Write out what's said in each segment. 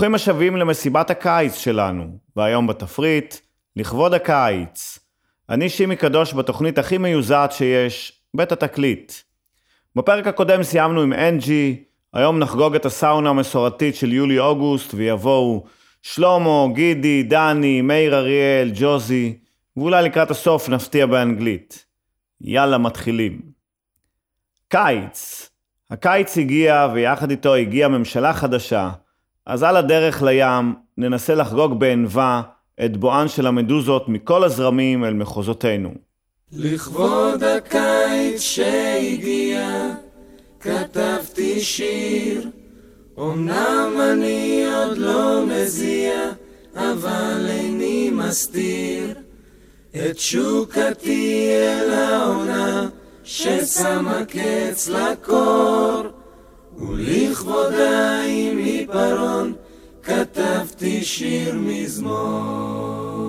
ברוכים השבים למסיבת הקיץ שלנו, והיום בתפריט, לכבוד הקיץ. אני שימי קדוש בתוכנית הכי מיוזעת שיש, בית התקליט. בפרק הקודם סיימנו עם אנג'י, היום נחגוג את הסאונה המסורתית של יולי-אוגוסט, ויבואו שלמה, גידי, דני, מאיר אריאל, ג'וזי, ואולי לקראת הסוף נפתיע באנגלית. יאללה, מתחילים. קיץ. הקיץ הגיע, ויחד איתו הגיעה ממשלה חדשה, אז על הדרך לים ננסה לחגוג בענווה את בואן של המדוזות מכל הזרמים אל מחוזותינו. לכבוד הקיץ שהגיע, כתבתי שיר. אמנם אני עוד לא מזיע, אבל איני מסתיר את שוקתי אל העונה, ששמה קץ לקור. ולכבודה עם עיפרון כתבתי שיר מזמור.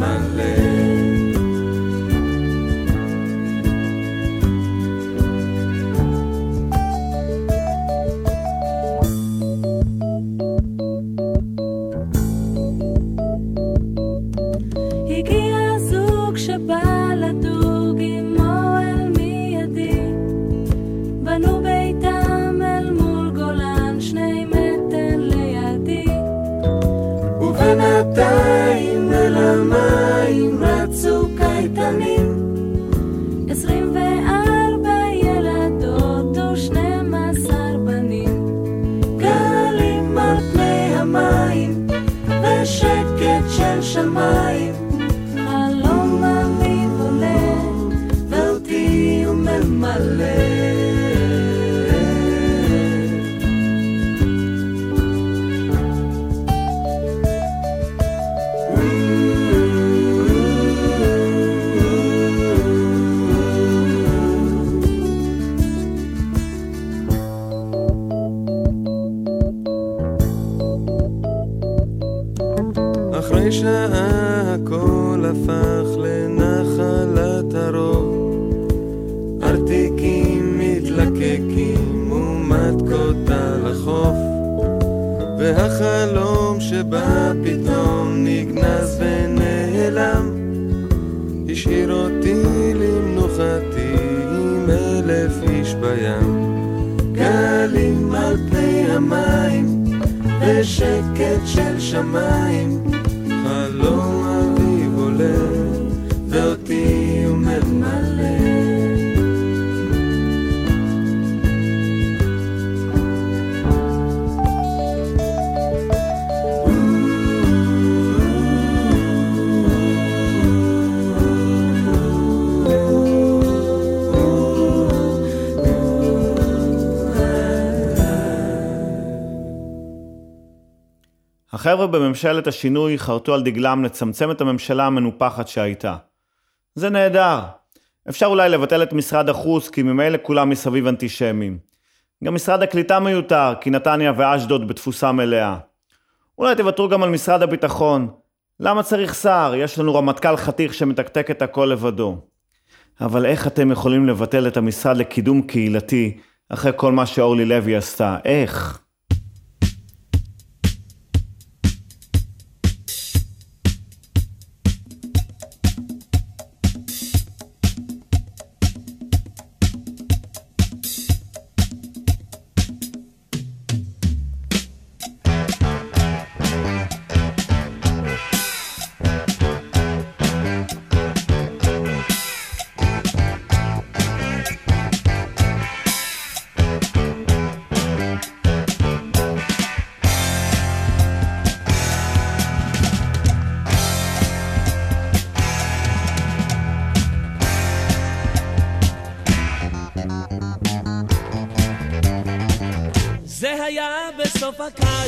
הוא ממלא. השאיר אותי למנוחתי עם אלף איש בים. גלים על פני המים ושקט של שמיים. חלום החבר'ה בממשלת השינוי חרטו על דגלם לצמצם את הממשלה המנופחת שהייתה. זה נהדר. אפשר אולי לבטל את משרד החוץ, כי ממילא כולם מסביב אנטישמים. גם משרד הקליטה מיותר, כי נתניה ואשדוד בתפוסה מלאה. אולי תוותרו גם על משרד הביטחון. למה צריך שר? יש לנו רמטכ"ל חתיך שמתקתק את הכל לבדו. אבל איך אתם יכולים לבטל את המשרד לקידום קהילתי אחרי כל מה שאורלי לוי עשתה? איך?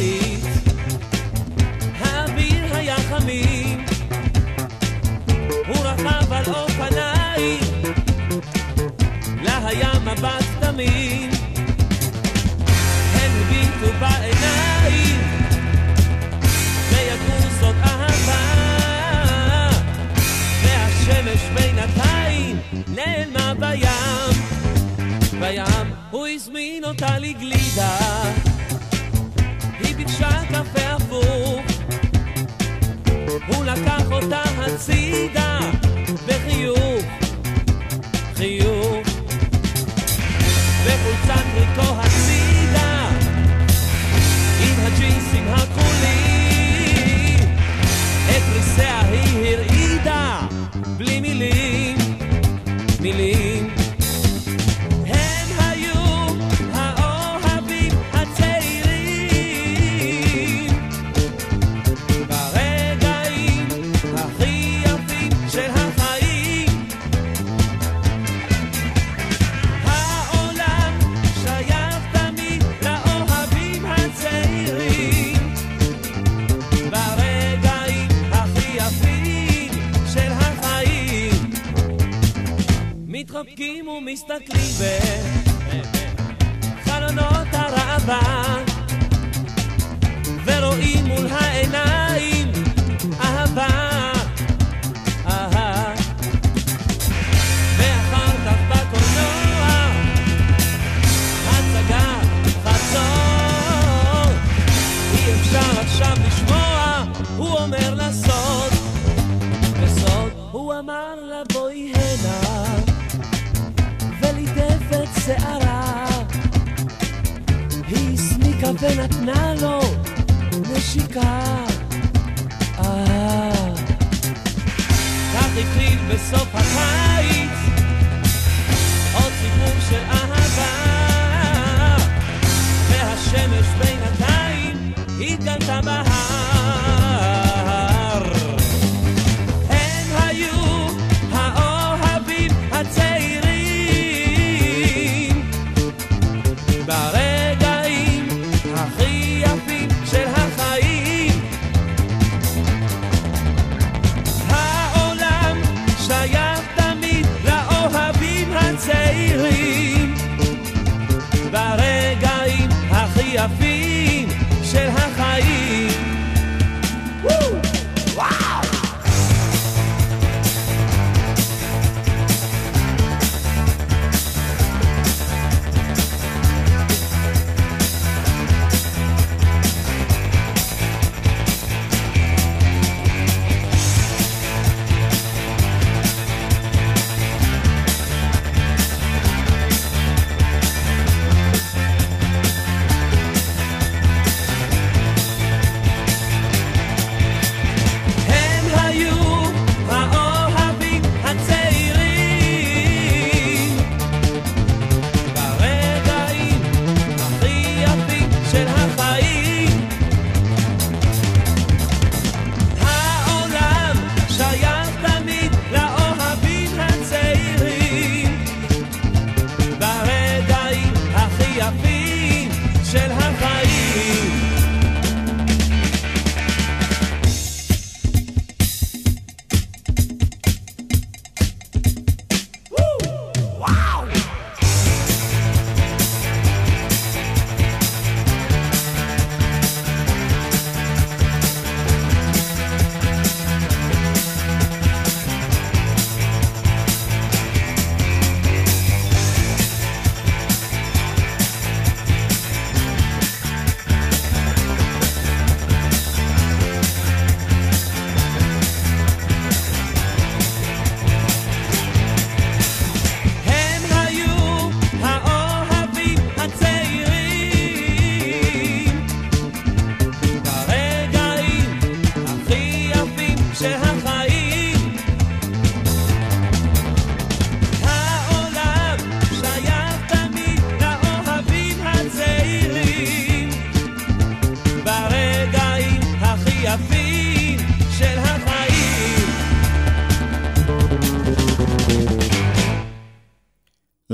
בסוף homens da ונתנה לו נשיקה. אה. כך התחיל בסוף הקיץ עוד סיפור של אהבה. והשמש בינתיים התגלתה בהר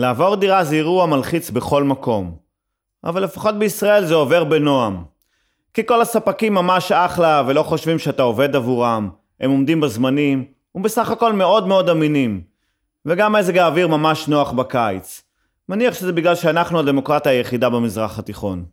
לעבור דירה זה אירוע מלחיץ בכל מקום. אבל לפחות בישראל זה עובר בנועם. כי כל הספקים ממש אחלה ולא חושבים שאתה עובד עבורם, הם עומדים בזמנים, ובסך הכל מאוד מאוד אמינים. וגם מזג האוויר ממש נוח בקיץ. מניח שזה בגלל שאנחנו הדמוקרטיה היחידה במזרח התיכון.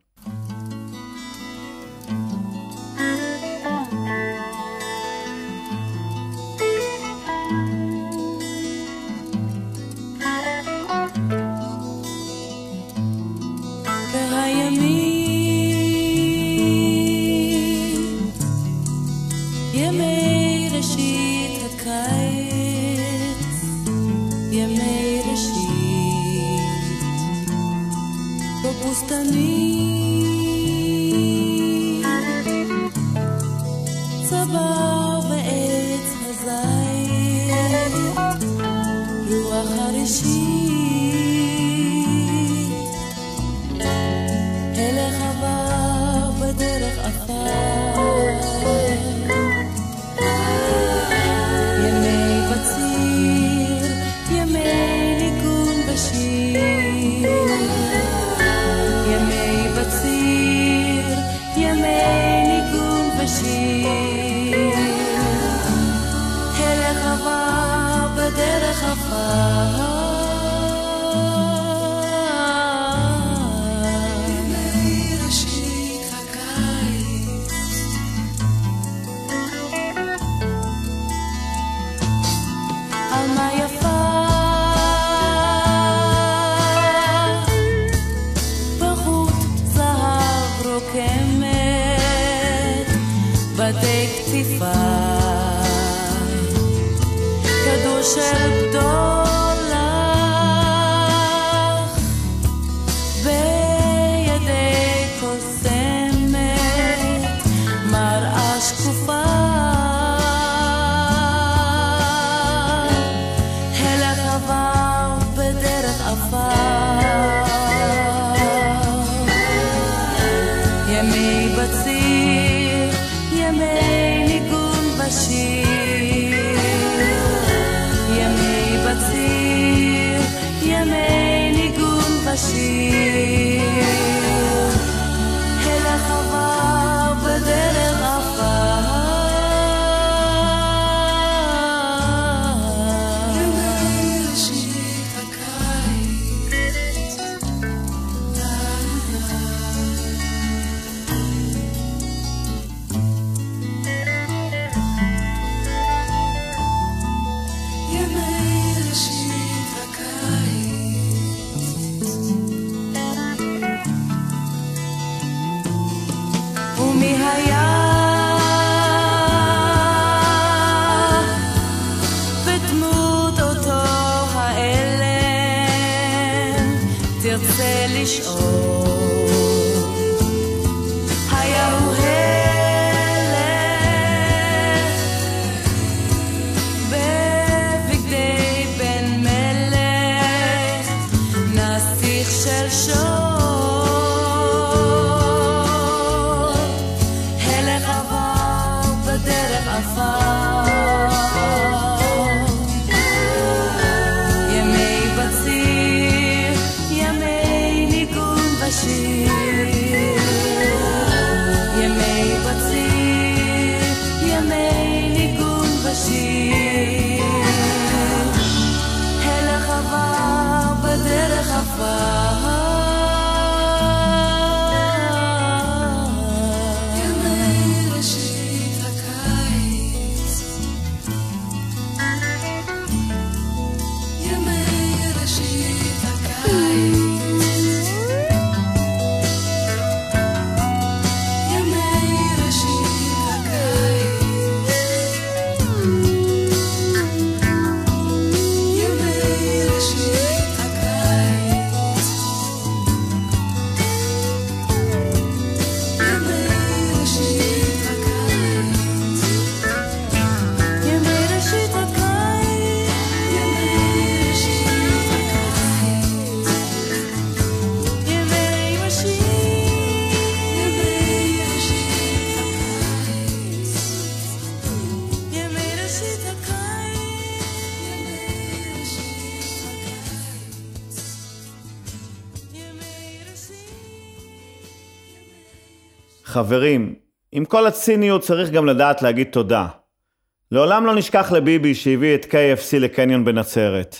gusta a mí. ניגון בשיר חברים, עם כל הציניות צריך גם לדעת להגיד תודה. לעולם לא נשכח לביבי שהביא את KFC לקניון בנצרת.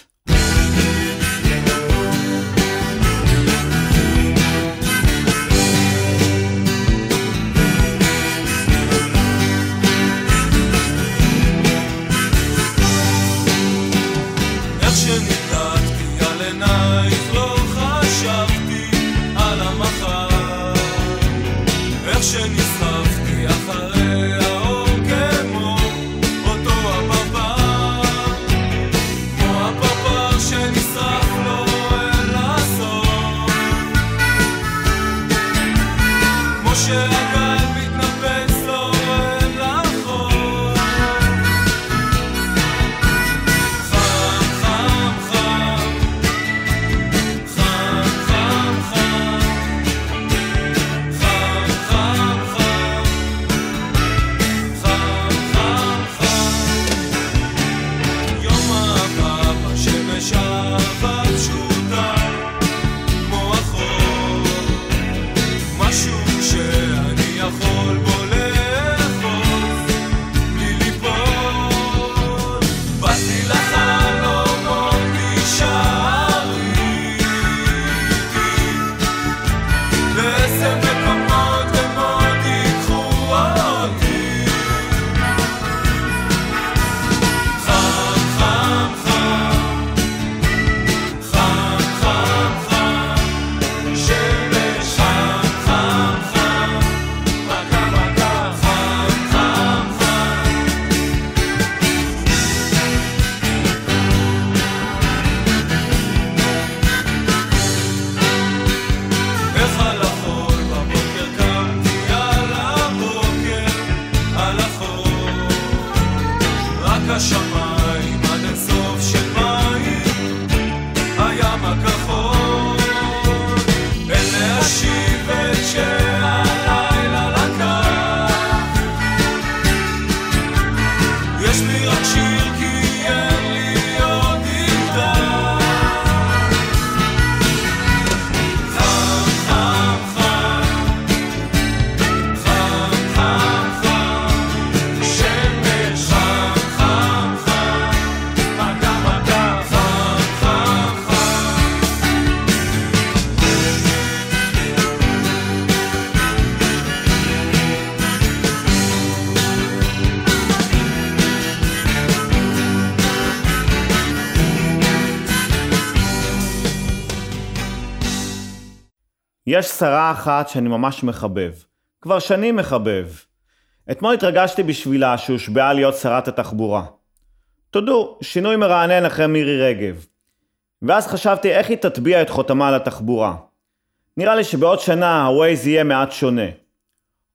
יש שרה אחת שאני ממש מחבב. כבר שנים מחבב. אתמול התרגשתי בשבילה שהושבעה להיות שרת התחבורה. תודו, שינוי מרענן אחרי מירי רגב. ואז חשבתי איך היא תטביע את חותמה על התחבורה. נראה לי שבעוד שנה ה-Waze יהיה מעט שונה.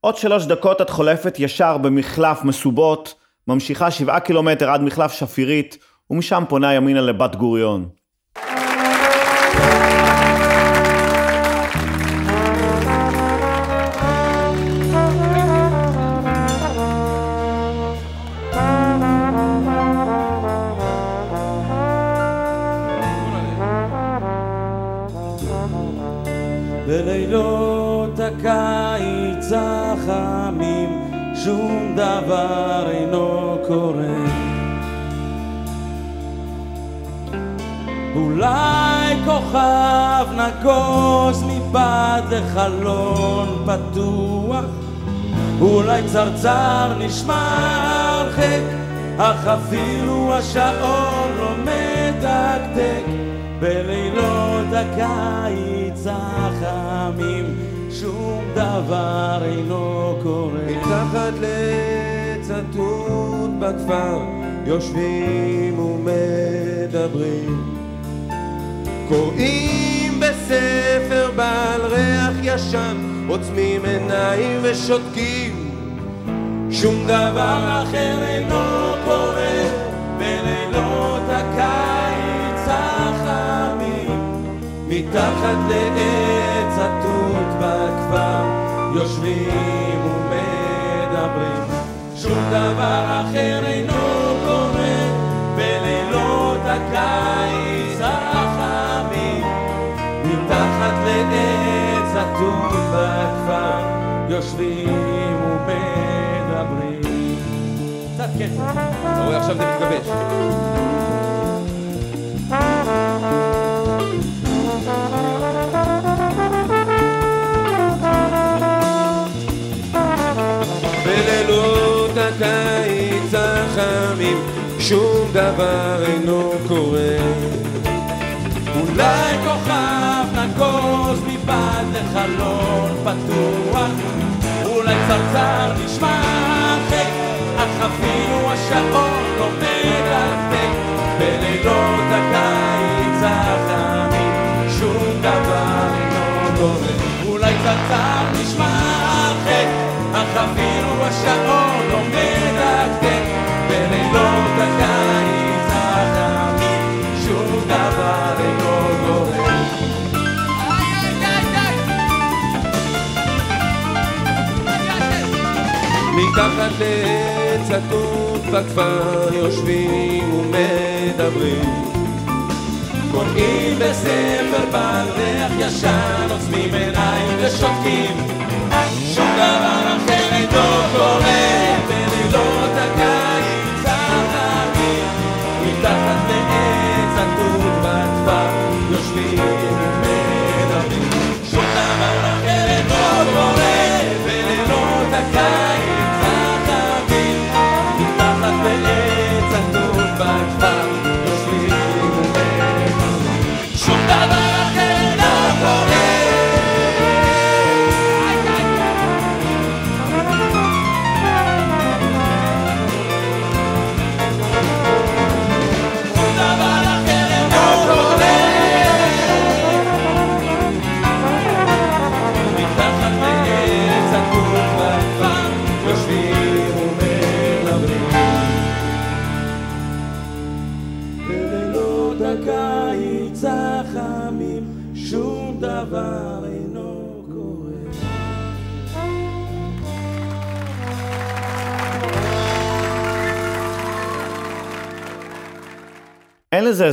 עוד שלוש דקות את חולפת ישר במחלף מסובות, ממשיכה שבעה קילומטר עד מחלף שפירית, ומשם פונה ימינה לבת גוריון. בלילות הקיץ החמים שום דבר אינו קורה. אולי כוכב נגוז מבעד לחלון פתוח אולי צרצר נשמע הרחק אך אפילו השעון לא מדקדק בלילות הקיץ החמים שום דבר אינו קורה. מתחת התות בכפר יושבים ומדברים. קוראים בספר בעל ריח ישן עוצמים עיניים ושותקים. שום דבר אחר אינו קורה מתחת לעץ התות בכפר יושבים ומדברים. שום דבר אחר אינו קורה בלילות הקיץ החמים מתחת לעץ התות בכפר יושבים ומדברים. קצת כסף אתה רואה עכשיו זה מתגבש. שום דבר אינו קורה. אולי כוכב נגוז מבעד לחלון פתוח אולי צרצר נשמע הרחק אך אפילו השעון לא מדקדק בלילות הקיץ החמים שום דבר אינו קורה. אולי צרצר נשמע הרחק אך אפילו השעון מתחת לעץ התות בכפר יושבים ומדברים. קוראים בספר בעל ריח ישן עוצמים עיניים ושותקים. שום דבר אחר אינו קורה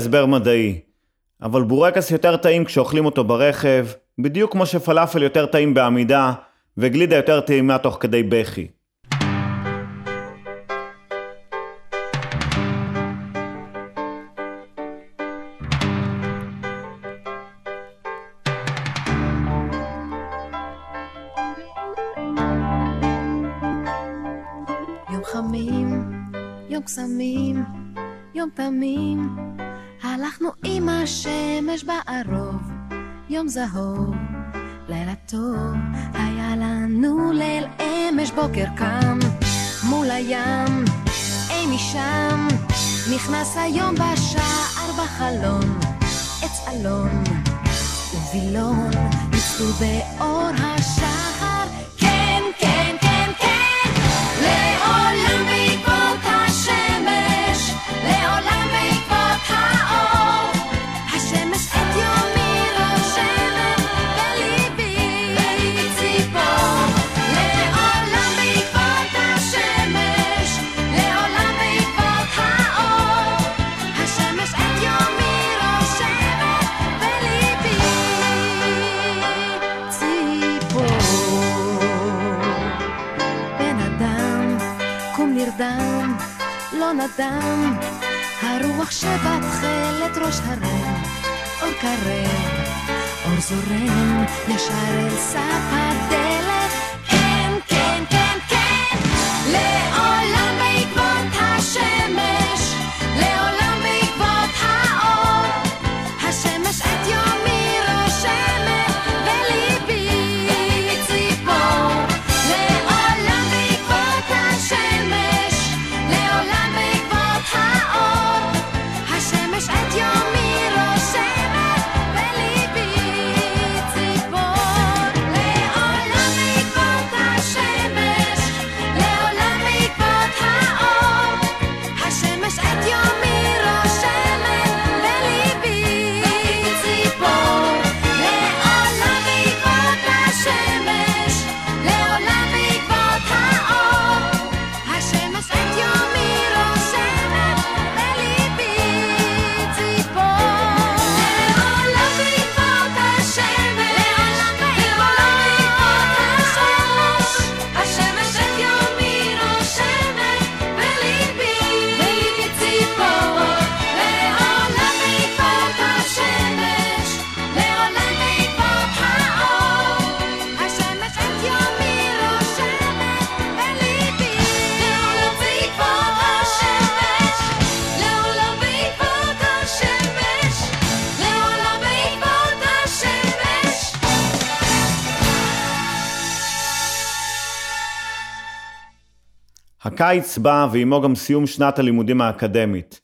הסבר מדעי, אבל בורקס יותר טעים כשאוכלים אותו ברכב, בדיוק כמו שפלאפל יותר טעים בעמידה, וגלידה יותר טעימה תוך כדי בכי. יום חמים, יום קסמים, יום תמים, הלכנו עם השמש בערוב, יום זהוב, לילה טוב, היה לנו ליל אמש בוקר קם, מול הים, אי משם, נכנס היום בשער בחלון, עץ אלון ווילון, ניצלו באור השחר, כן, כן, כן, נדם, הרוח שבתכלת ראש הרם, אור קרב, אור זורם, ישר אל סף הדלת, הקיץ בא ועימו גם סיום שנת הלימודים האקדמית.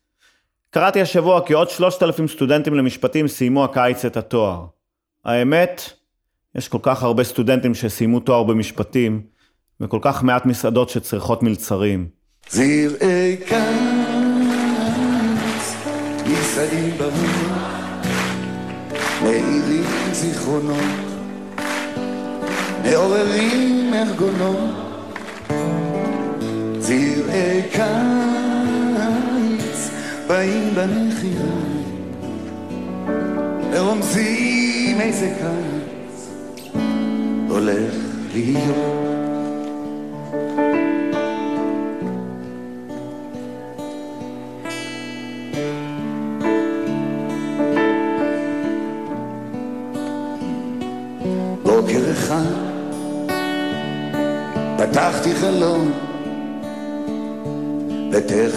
קראתי השבוע כי עוד 3,000 סטודנטים למשפטים סיימו הקיץ את התואר. האמת, יש כל כך הרבה סטודנטים שסיימו תואר במשפטים, וכל כך מעט מסעדות שצריכות מלצרים. זרעי קיץ, ברוח, מאירים זיכרונות, מעוררים ארגונות. זרעי קיץ, באים בנחירה, ורומזים איזה קיץ הולך להיות.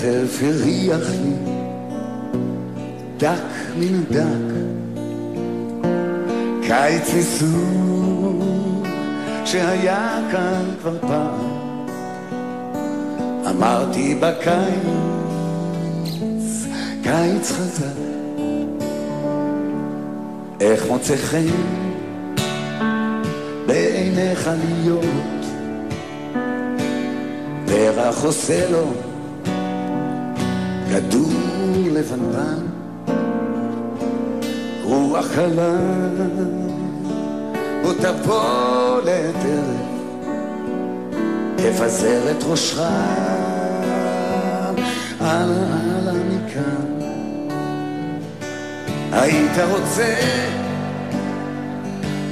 ותכף הריח לי דק מן הדק. קיץ מסוג שהיה כאן כבר פעם. אמרתי בקיץ קיץ חזק. איך מוצא חן בעיניך להיות? פרח עושה לו כדור לבנבן רוח קלה בוא תבוא לטרף תפזר את ראשך הלאה הלאה מכאן. היית רוצה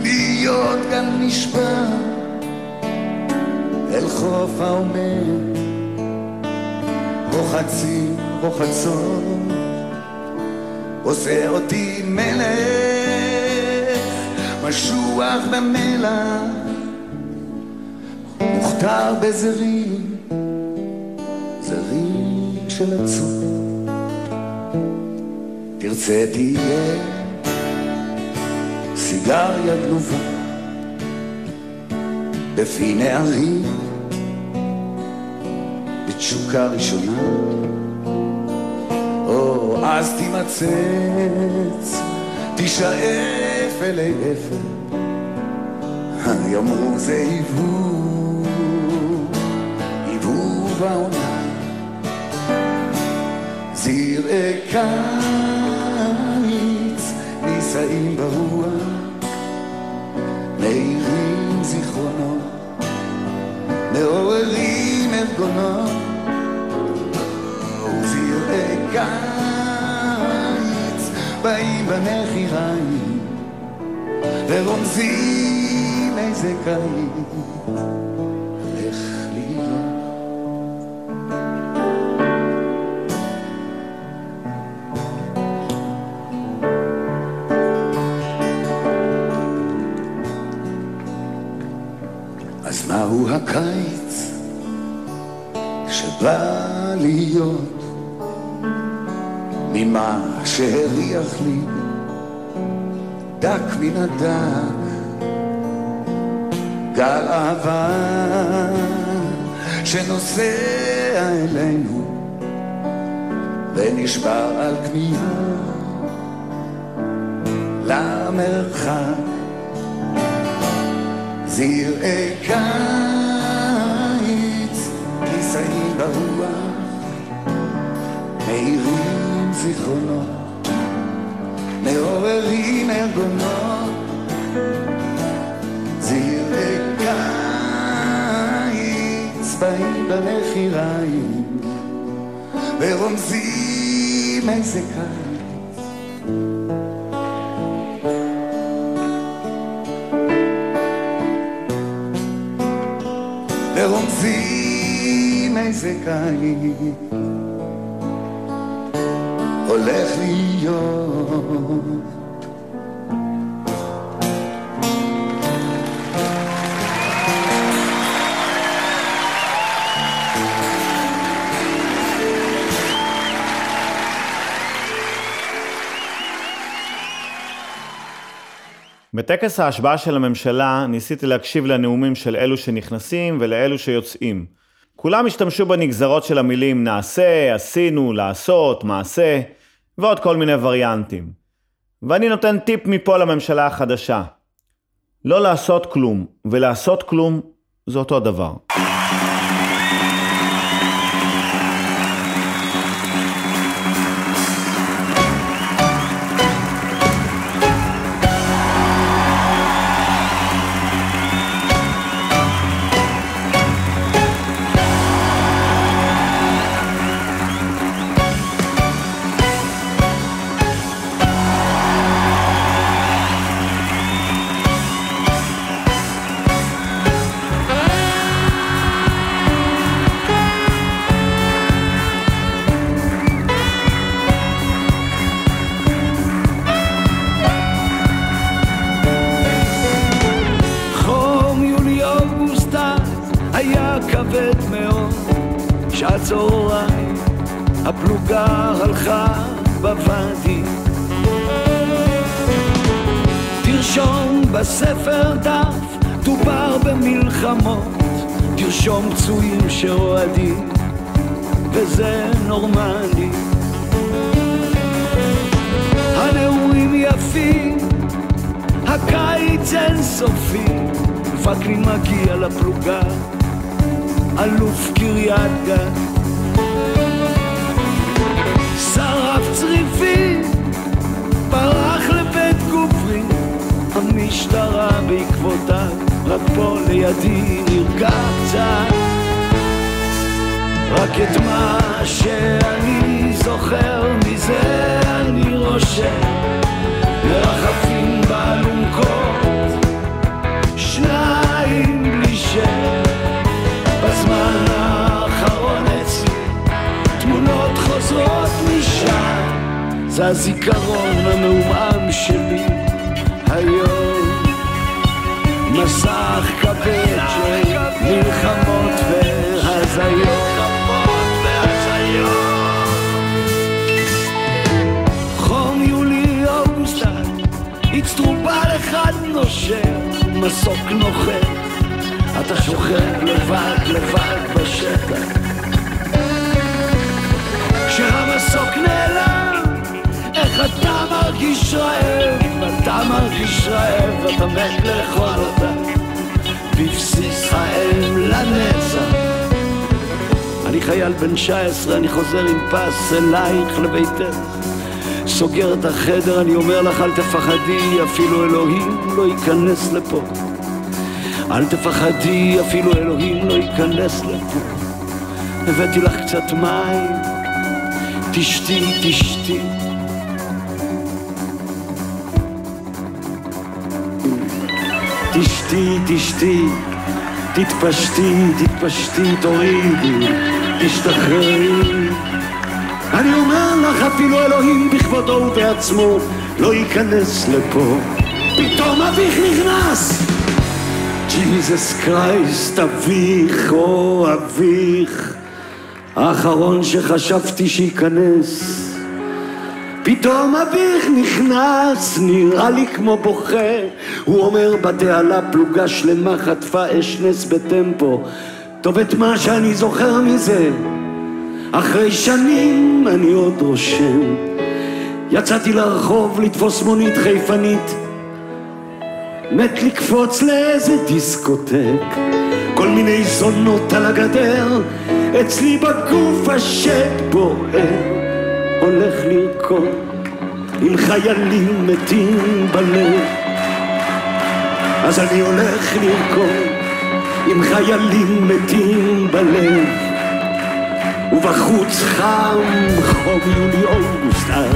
להיות כאן נשבע אל חוף העומד רוחצים רוחצות עושה אותי מלך משוח במלח מוכתר בזרים זרים של עצות תרצה תהיה סיגריה גנובה בפי נערים בתשוקה ראשונה אז תימצץ תישאף אלי אפר. יאמרו זה עיבוב עיבוב העונה זרעי קיץ נישאים ברוח מאירים זיכרונות מעוררים ארגונות. זרעי קיץ באים בנחיריים ורומזים איזה קיץ הולך להיות אז מהו הקיץ שבא להיות ממה שהריח לי דק מן הדק גל אהבה שנוסע אלינו ונשבר על כמיהה למרחק. זרעי קיץ, נישאים ברוח, מאירים זיכרונות, מעוררים ארגונות. זרעי קיץ, באים בנחיריים, ורומזים איזה קיץ. ורומזים איזה קיץ בטקס ההשבעה של הממשלה ניסיתי להקשיב לנאומים של אלו שנכנסים ולאלו שיוצאים. כולם השתמשו בנגזרות של המילים נעשה, עשינו, לעשות, מעשה, ועוד כל מיני וריאנטים. ואני נותן טיפ מפה לממשלה החדשה. לא לעשות כלום, ולעשות כלום זה אותו דבר. הקיץ אינסופי, וקנין מגיע לפלוגה, אלוף קריית גת. שרף צריפים, ברח לבית גוברין, המשטרה בעקבותיו, רק פה לידי נרגע קצת. רק את מה שאני זוכר מזה אני רושם שניים בלי שם. בזמן האחרון אצלי, תמונות חוזרות משם. זה הזיכרון המעומעם שלי היום. מסך כבד של מלחמות והזיות. חום יולי אוגוסט אצטרובל אחד נושר, מסוק נוחר, אתה שוכב לבד לבד בשטח. כשהמסוק נעלם, איך אתה מרגיש רעב, אתה מרגיש רעב, אתה מת לאכול אותה, בבסיס האם לנצח. אני חייל בן 19, אני חוזר עם פס אלייך לביתך. סוגר את החדר, אני אומר לך אל תפחדי, אפילו אלוהים לא ייכנס לפה. אל תפחדי, אפילו אלוהים לא ייכנס לפה. הבאתי לך קצת מים, תשתי, תשתי. תשתי, תשתי, תתפשטי, תתפשטי, תורידי, תשתחררי. אני אומר לך, אפילו אלוהים בכבודו ובעצמו לא ייכנס לפה. פתאום אביך נכנס! ג'יזוס קרייסט, אביך, או אביך, האחרון שחשבתי שייכנס. פתאום אביך נכנס, נראה לי כמו בוכה. הוא אומר בתעלה פלוגה שלמה חטפה אש נס בטמפו. טוב את מה שאני זוכר מזה, אחרי שנים אני עוד רושם. יצאתי לרחוב לתפוס מונית חיפנית, מת לקפוץ לאיזה דיסקוטק. כל מיני זונות על הגדר, אצלי בגוף השד בוער. הולך לרקוד עם חיילים מתים בלב. אז אני הולך לרקוד עם חיילים מתים בלב. ובחוץ חם, חום יולי אוגוסט אז.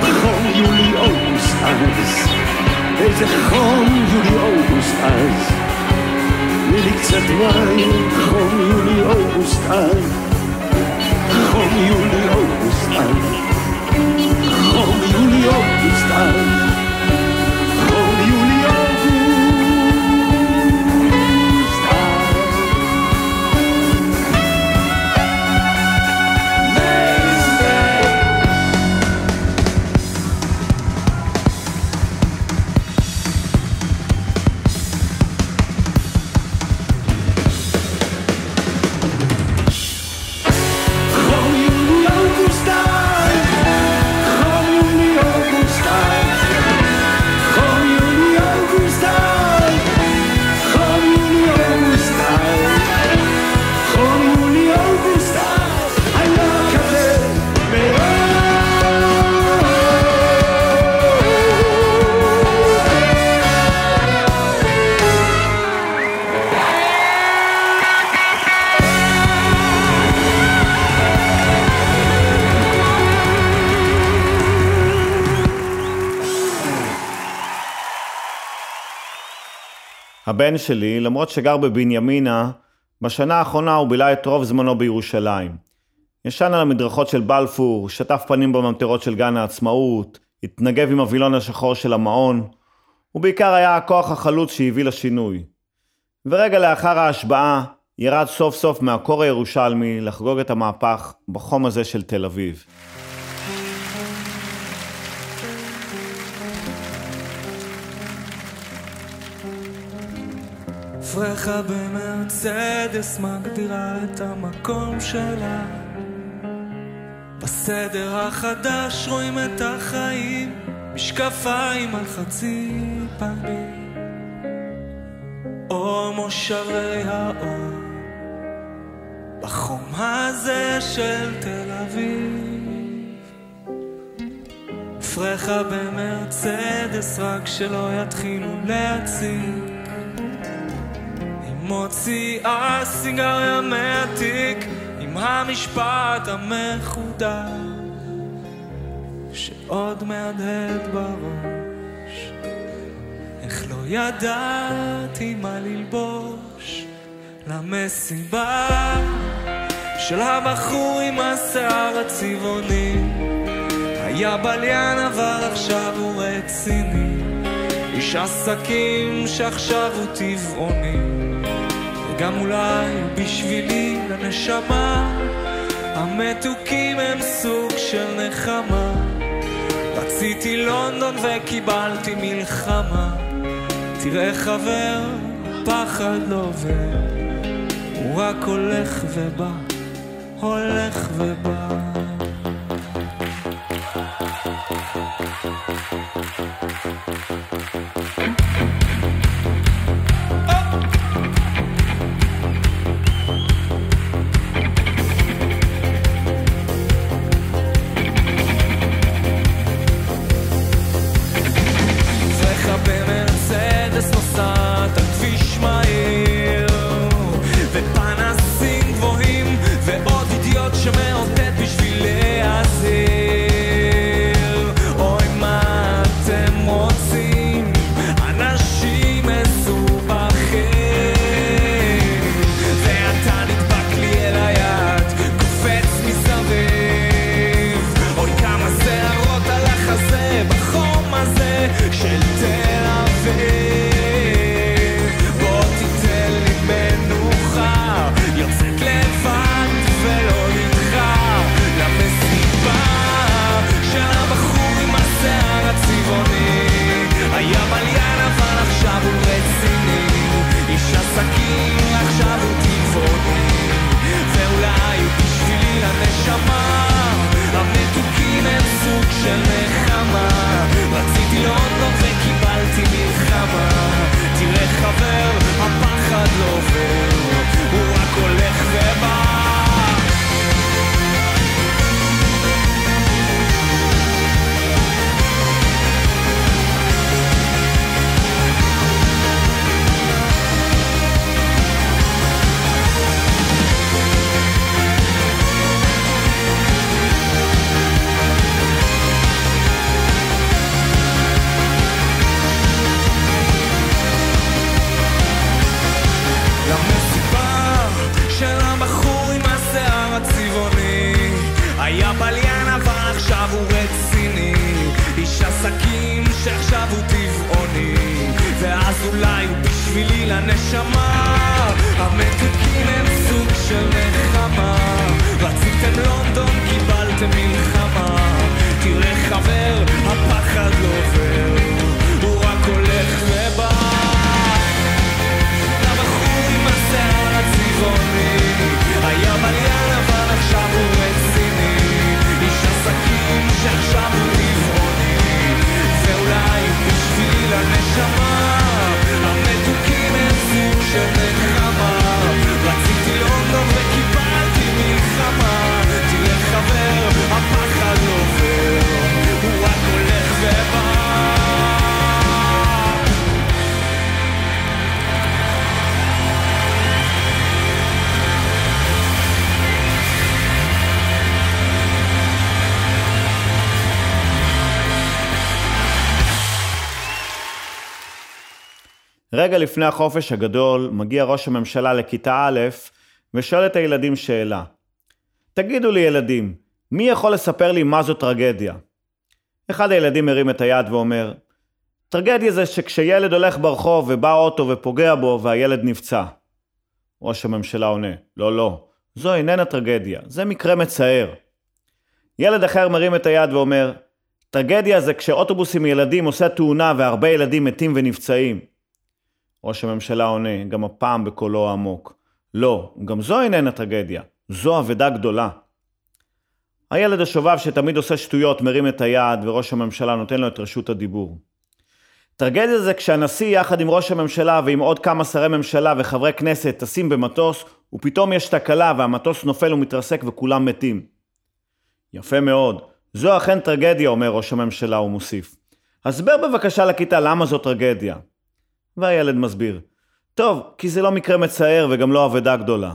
חום יולי אוגוסט אז. איזה חום יולי אוגוסט אז. תני לי קצת מים, חום יולי אוגוסט אז. חום יולי אוגוסט אז. הבן שלי, למרות שגר בבנימינה, בשנה האחרונה הוא בילה את רוב זמנו בירושלים. ישן על המדרכות של בלפור, שטף פנים בממטרות של גן העצמאות, התנגב עם הווילון השחור של המעון, ובעיקר היה הכוח החלוץ שהביא לשינוי. ורגע לאחר ההשבעה, ירד סוף סוף מהקור הירושלמי לחגוג את המהפך בחום הזה של תל אביב. פרחה במרצדס מגדירה את המקום שלה. בסדר החדש רואים את החיים משקפיים על חצי פנים. או מושבי האור בחום הזה של תל אביב. פרחה במרצדס רק שלא יתחילו להציג מוציאה סיגריה מהתיק עם המשפט המחודש שעוד מהדהד בראש. איך לא ידעתי מה ללבוש למסיבה של הבחור עם השיער הצבעוני. היה בליין אבל עכשיו הוא רציני. איש עסקים שעכשיו הוא טבעוני וגם אולי בשבילי לנשמה. המתוקים הם סוג של נחמה. רציתי לונדון וקיבלתי מלחמה. תראה חבר, פחד לא עובר. הוא רק הולך ובא, הולך ובא רגע לפני החופש הגדול, מגיע ראש הממשלה לכיתה א' ושואל את הילדים שאלה. תגידו לי ילדים, מי יכול לספר לי מה זו טרגדיה? אחד הילדים מרים את היד ואומר, טרגדיה זה שכשילד הולך ברחוב ובא אוטו ופוגע בו והילד נפצע. ראש הממשלה עונה, לא, לא, זו איננה טרגדיה, זה מקרה מצער. ילד אחר מרים את היד ואומר, טרגדיה זה כשאוטובוס עם ילדים עושה תאונה והרבה ילדים מתים ונפצעים. ראש הממשלה עונה, גם הפעם בקולו העמוק, לא, גם זו איננה טרגדיה, זו אבדה גדולה. הילד השובב שתמיד עושה שטויות מרים את היד וראש הממשלה נותן לו את רשות הדיבור. טרגדיה זה כשהנשיא יחד עם ראש הממשלה ועם עוד כמה שרי ממשלה וחברי כנסת טסים במטוס ופתאום יש תקלה והמטוס נופל ומתרסק וכולם מתים. יפה מאוד. זו אכן טרגדיה, אומר ראש הממשלה ומוסיף. הסבר בבקשה לכיתה למה זו טרגדיה. והילד מסביר. טוב, כי זה לא מקרה מצער וגם לא אבדה גדולה.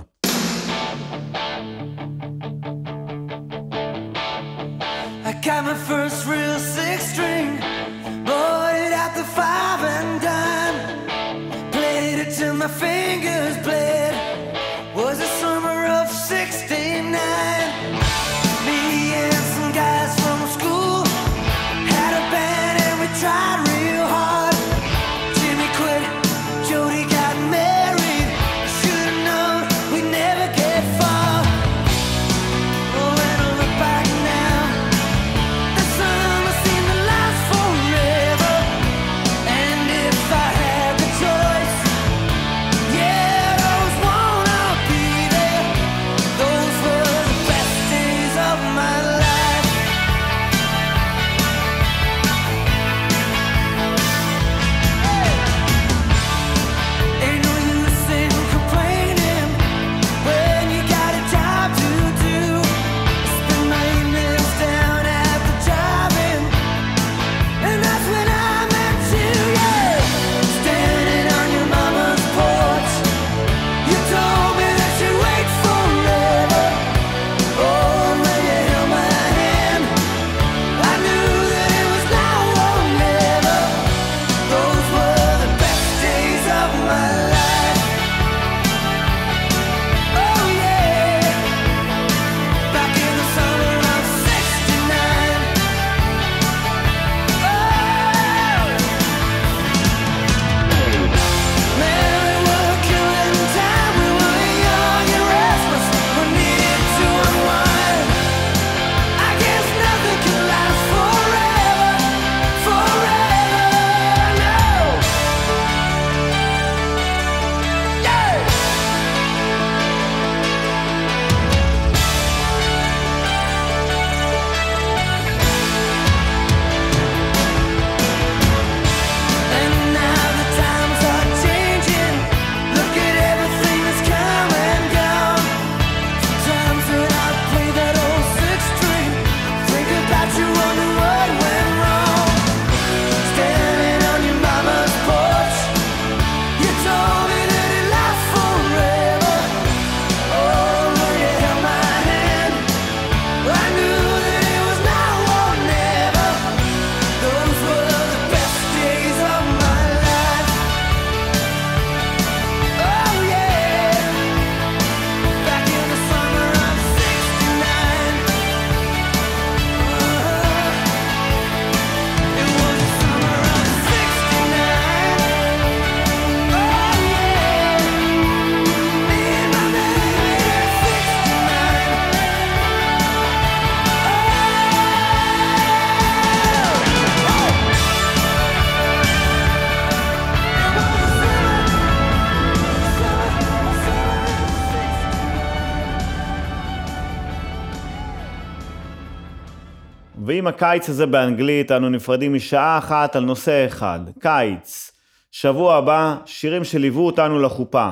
ועם הקיץ הזה באנגלית אנו נפרדים משעה אחת על נושא אחד, קיץ. שבוע הבא, שירים שליוו אותנו לחופה.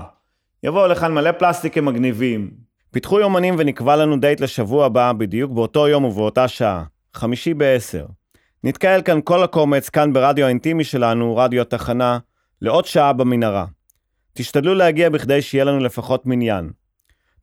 יבואו לכאן מלא פלסטיקים מגניבים. פיתחו יומנים ונקבע לנו דייט לשבוע הבא, בדיוק באותו יום ובאותה שעה. חמישי בעשר. נתקהל כאן כל הקומץ, כאן ברדיו האינטימי שלנו, רדיו התחנה, לעוד שעה במנהרה. תשתדלו להגיע בכדי שיהיה לנו לפחות מניין.